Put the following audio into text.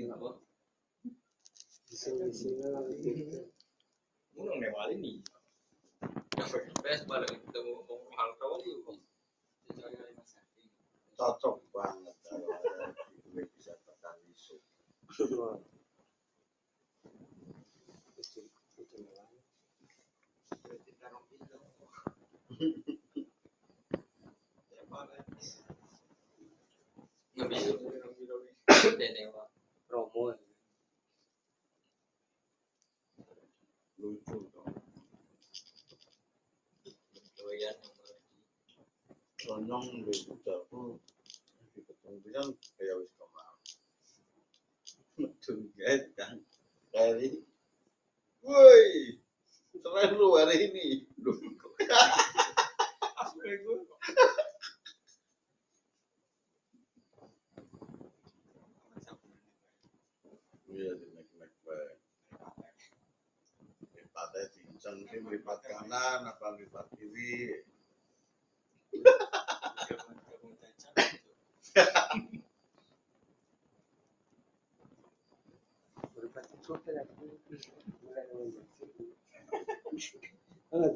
Non ne vale niente. Munang newali nih. Best bareng ketemu Om Hartawan yuk. Cocok banget kalau gue bisa tekan isu. Nggak bisa. Udah newali. romo, lucu dong. Oh, Doyan lonong lucu aku di ketemu. Bilang kayak wis kemau tunggal kan? Dari woi keren lu hari ini. lipatnya cincang sih lipat kanan apa lipat kiri berarti suka ya mulai mulai Ano,